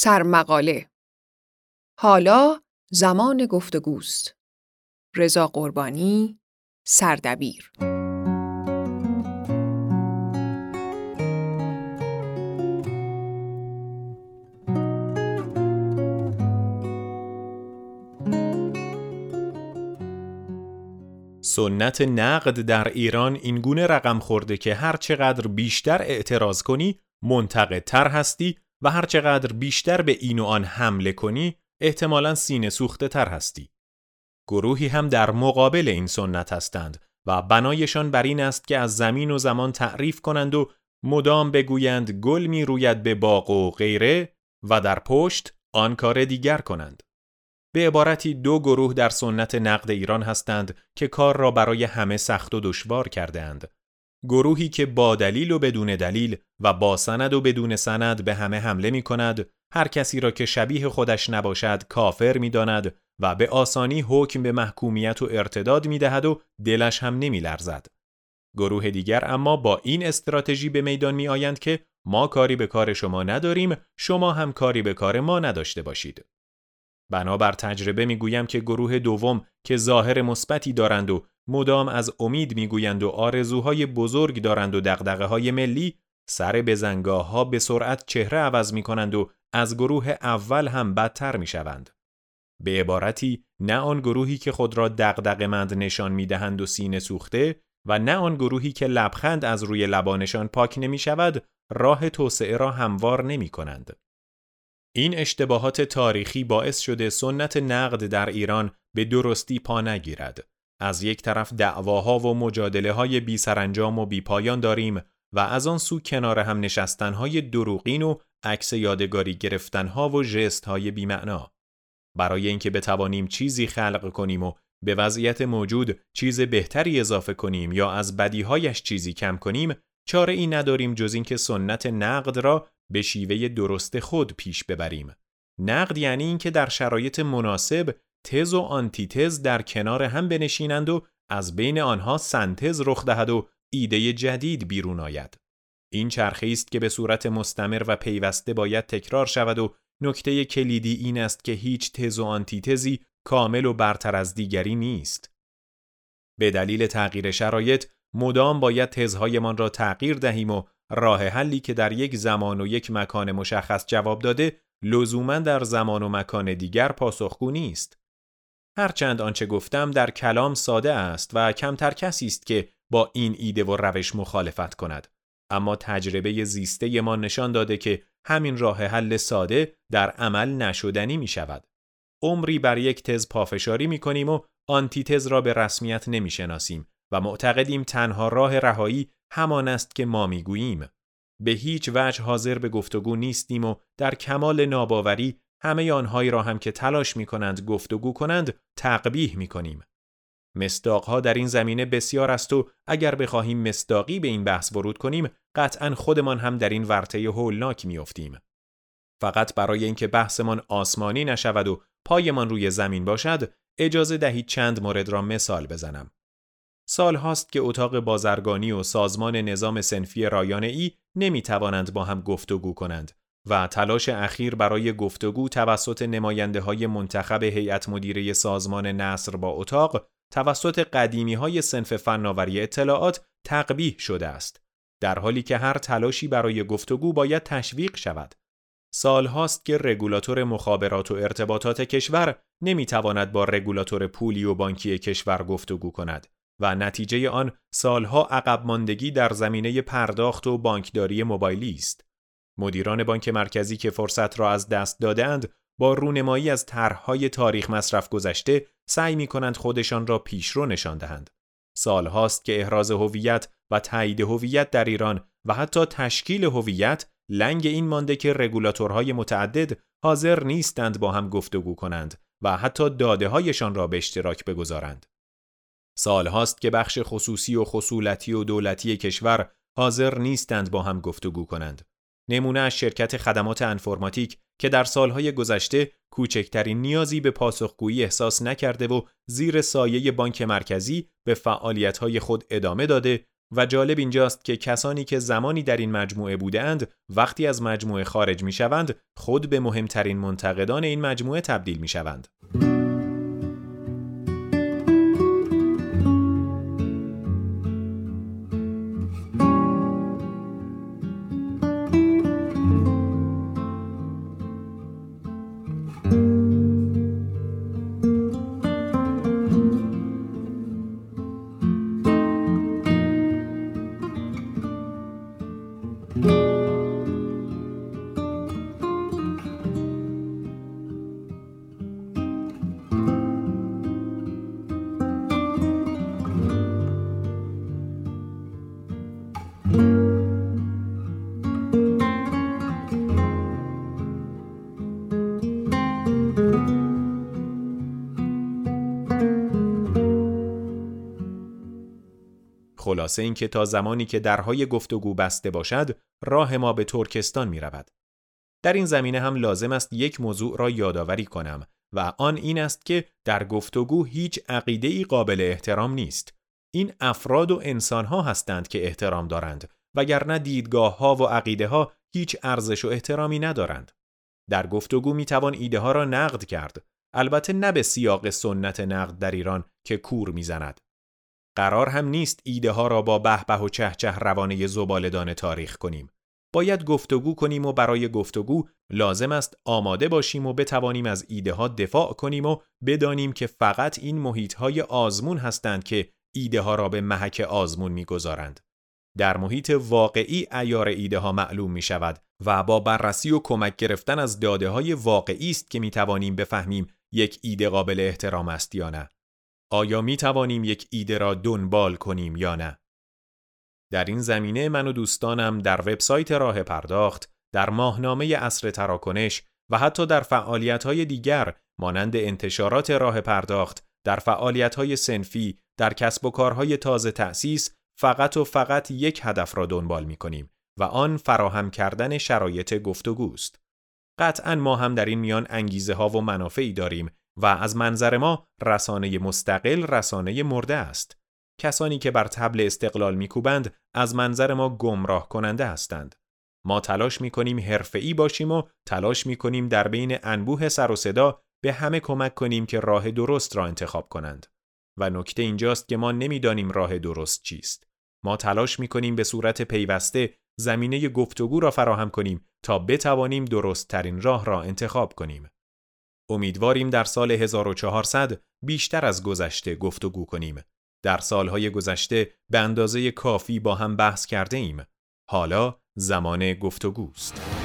سرمقاله. حالا زمان گفتگوست رضا قربانی سردبیر. سنت نقد در ایران اینگونه رقم خورده که هر چقدر بیشتر اعتراض کنی منتقدتر هستی و هر چقدر بیشتر به این و آن حمله کنی احتمالا سینه سوخته تر هستی. گروهی هم در مقابل این سنت هستند و بنایشان بر این است که از زمین و زمان تعریف کنند و مدام بگویند گل می روید به باغ و غیره و در پشت آن کار دیگر کنند. به عبارتی دو گروه در سنت نقد ایران هستند که کار را برای همه سخت و دشوار کرده اند. گروهی که با دلیل و بدون دلیل و با سند و بدون سند به همه حمله می کند، هر کسی را که شبیه خودش نباشد کافر می داند و به آسانی حکم به محکومیت و ارتداد می دهد و دلش هم نمی لرزد. گروه دیگر اما با این استراتژی به میدان می آیند که ما کاری به کار شما نداریم شما هم کاری به کار ما نداشته باشید. بنابر تجربه می‌گویم که گروه دوم که ظاهر مثبتی دارند و مدام از امید می‌گویند و آرزوهای بزرگ دارند و دغدغه های ملی سر بزنگاه ها به سرعت چهره عوض می کنند و از گروه اول هم بدتر می شوند. به عبارتی نه آن گروهی که خود را دغدغه مند نشان می دهند و سینه سوخته و نه آن گروهی که لبخند از روی لبانشان پاک نمی شود راه توسعه را هموار نمی کنند. این اشتباهات تاریخی باعث شده سنت نقد در ایران به درستی پا نگیرد. از یک طرف دعواها و مجادله های بی سرانجام و بی پایان داریم و از آن سو کنار هم نشستنهای دروغین و عکس یادگاری گرفتنها و ژست های بیمعنا. برای اینکه بتوانیم چیزی خلق کنیم و به وضعیت موجود چیز بهتری اضافه کنیم یا از بدیهایش چیزی کم کنیم چاره ای نداریم جز اینکه سنت نقد را به شیوه درست خود پیش ببریم. نقد یعنی اینکه در شرایط مناسب تز و آنتیتز در کنار هم بنشینند و از بین آنها سنتز رخ دهد و ایده جدید بیرون آید. این چرخه است که به صورت مستمر و پیوسته باید تکرار شود و نکته کلیدی این است که هیچ تز و آنتیتزی کامل و برتر از دیگری نیست. به دلیل تغییر شرایط مدام باید تزهایمان را تغییر دهیم و راه حلی که در یک زمان و یک مکان مشخص جواب داده لزوما در زمان و مکان دیگر پاسخگو نیست. هرچند آنچه گفتم در کلام ساده است و کمتر کسی است که با این ایده و روش مخالفت کند. اما تجربه زیسته ما نشان داده که همین راه حل ساده در عمل نشدنی می شود. عمری بر یک تز پافشاری می کنیم و آنتیتز را به رسمیت نمی شناسیم و معتقدیم تنها راه رهایی همان است که ما می‌گوییم به هیچ وجه حاضر به گفتگو نیستیم و در کمال ناباوری همه آنهایی را هم که تلاش می کنند گفتگو کنند تقبیح می کنیم. مستاقها در این زمینه بسیار است و اگر بخواهیم مستاقی به این بحث ورود کنیم قطعا خودمان هم در این ورطه هولناک میافتیم. فقط برای اینکه بحثمان آسمانی نشود و پایمان روی زمین باشد اجازه دهید چند مورد را مثال بزنم. سال هاست که اتاق بازرگانی و سازمان نظام سنفی رایانه ای نمی توانند با هم گفتگو کنند و تلاش اخیر برای گفتگو توسط نماینده های منتخب هیئت مدیره سازمان نصر با اتاق توسط قدیمی های سنف فناوری اطلاعات تقبیح شده است در حالی که هر تلاشی برای گفتگو باید تشویق شود سال هاست که رگولاتور مخابرات و ارتباطات کشور نمی‌تواند با رگولاتور پولی و بانکی کشور گفتگو کند و نتیجه آن سالها عقب ماندگی در زمینه پرداخت و بانکداری موبایلی است. مدیران بانک مرکزی که فرصت را از دست دادند با رونمایی از طرحهای تاریخ مصرف گذشته سعی می کنند خودشان را پیشرو نشان دهند. سالهاست که احراز هویت و تایید هویت در ایران و حتی تشکیل هویت لنگ این مانده که رگولاتورهای متعدد حاضر نیستند با هم گفتگو کنند و حتی داده هایشان را به اشتراک بگذارند. سالهاست که بخش خصوصی و خصولتی و دولتی کشور حاضر نیستند با هم گفتگو کنند. نمونه از شرکت خدمات انفرماتیک که در سالهای گذشته کوچکترین نیازی به پاسخگویی احساس نکرده و زیر سایه بانک مرکزی به فعالیتهای خود ادامه داده و جالب اینجاست که کسانی که زمانی در این مجموعه بودند وقتی از مجموعه خارج می شوند خود به مهمترین منتقدان این مجموعه تبدیل می شوند. خلاصه اینکه تا زمانی که درهای گفتگو بسته باشد راه ما به ترکستان می رود. در این زمینه هم لازم است یک موضوع را یادآوری کنم و آن این است که در گفتگو هیچ عقیده ای قابل احترام نیست. این افراد و انسانها هستند که احترام دارند وگرنه دیدگاه ها و عقیده ها هیچ ارزش و احترامی ندارند. در گفتگو می توان ایده ها را نقد کرد البته نه به سیاق سنت نقد در ایران که کور می‌زند. قرار هم نیست ایده ها را با به به و چه چه روانه زبالدان تاریخ کنیم. باید گفتگو کنیم و برای گفتگو لازم است آماده باشیم و بتوانیم از ایده ها دفاع کنیم و بدانیم که فقط این محیط های آزمون هستند که ایده ها را به محک آزمون می‌گذارند. در محیط واقعی ایار ایده ها معلوم می شود و با بررسی و کمک گرفتن از داده های واقعی است که می توانیم بفهمیم یک ایده قابل احترام است یا نه. آیا می توانیم یک ایده را دنبال کنیم یا نه؟ در این زمینه من و دوستانم در وبسایت راه پرداخت، در ماهنامه اصر تراکنش و حتی در فعالیت‌های دیگر مانند انتشارات راه پرداخت، در فعالیت‌های سنفی، در کسب و کارهای تازه تأسیس فقط و فقط یک هدف را دنبال می کنیم و آن فراهم کردن شرایط گفتگوست. قطعا ما هم در این میان انگیزه ها و منافعی داریم و از منظر ما رسانه مستقل رسانه مرده است. کسانی که بر تبل استقلال میکوبند از منظر ما گمراه کننده هستند. ما تلاش می‌کنیم حرفه‌ای باشیم و تلاش می‌کنیم در بین انبوه سر و صدا به همه کمک کنیم که راه درست را انتخاب کنند. و نکته اینجاست که ما نمی‌دانیم راه درست چیست. ما تلاش می‌کنیم به صورت پیوسته زمینه گفتگو را فراهم کنیم تا بتوانیم درست ترین راه را انتخاب کنیم. امیدواریم در سال 1400 بیشتر از گذشته گفتگو کنیم. در سالهای گذشته به اندازه کافی با هم بحث کرده ایم. حالا زمان گفتگوست.